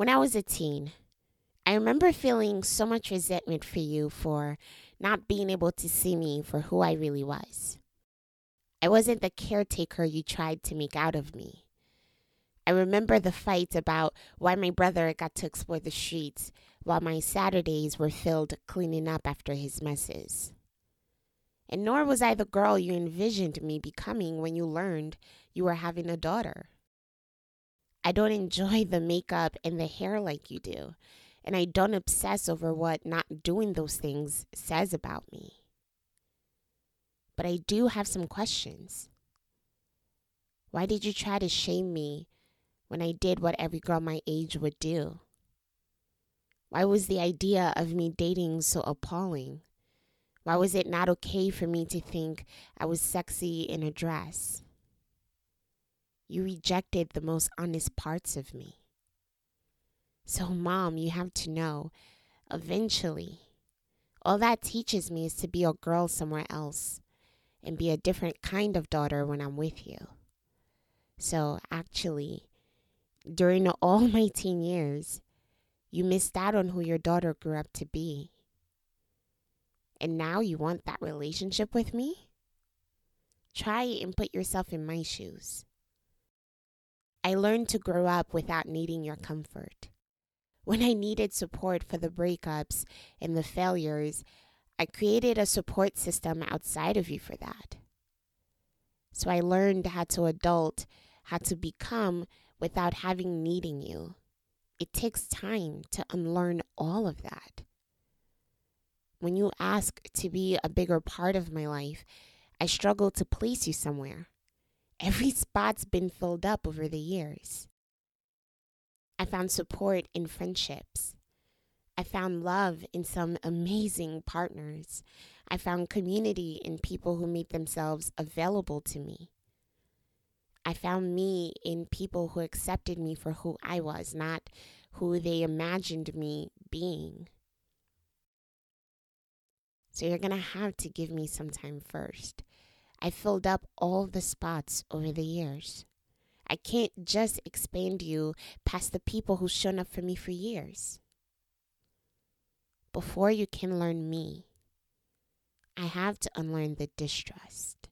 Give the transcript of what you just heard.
When I was a teen, I remember feeling so much resentment for you for not being able to see me for who I really was. I wasn't the caretaker you tried to make out of me. I remember the fight about why my brother got to explore the streets while my Saturdays were filled cleaning up after his messes. And nor was I the girl you envisioned me becoming when you learned you were having a daughter. I don't enjoy the makeup and the hair like you do, and I don't obsess over what not doing those things says about me. But I do have some questions. Why did you try to shame me when I did what every girl my age would do? Why was the idea of me dating so appalling? Why was it not okay for me to think I was sexy in a dress? You rejected the most honest parts of me. So, mom, you have to know eventually, all that teaches me is to be a girl somewhere else and be a different kind of daughter when I'm with you. So, actually, during all my teen years, you missed out on who your daughter grew up to be. And now you want that relationship with me? Try and put yourself in my shoes. I learned to grow up without needing your comfort. When I needed support for the breakups and the failures, I created a support system outside of you for that. So I learned how to adult, how to become without having needing you. It takes time to unlearn all of that. When you ask to be a bigger part of my life, I struggle to place you somewhere. Every spot's been filled up over the years. I found support in friendships. I found love in some amazing partners. I found community in people who made themselves available to me. I found me in people who accepted me for who I was, not who they imagined me being. So you're going to have to give me some time first. I filled up all the spots over the years. I can't just expand you past the people who've shown up for me for years. Before you can learn me, I have to unlearn the distrust.